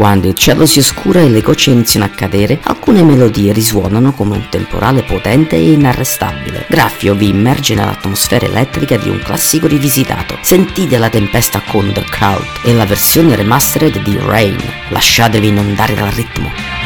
Quando il cielo si oscura e le gocce iniziano a cadere, alcune melodie risuonano come un temporale potente e inarrestabile. Graffio vi immerge nell'atmosfera elettrica di un classico rivisitato. Sentite la tempesta con The Crowd e la versione remastered di Rain. Lasciatevi inondare dal ritmo.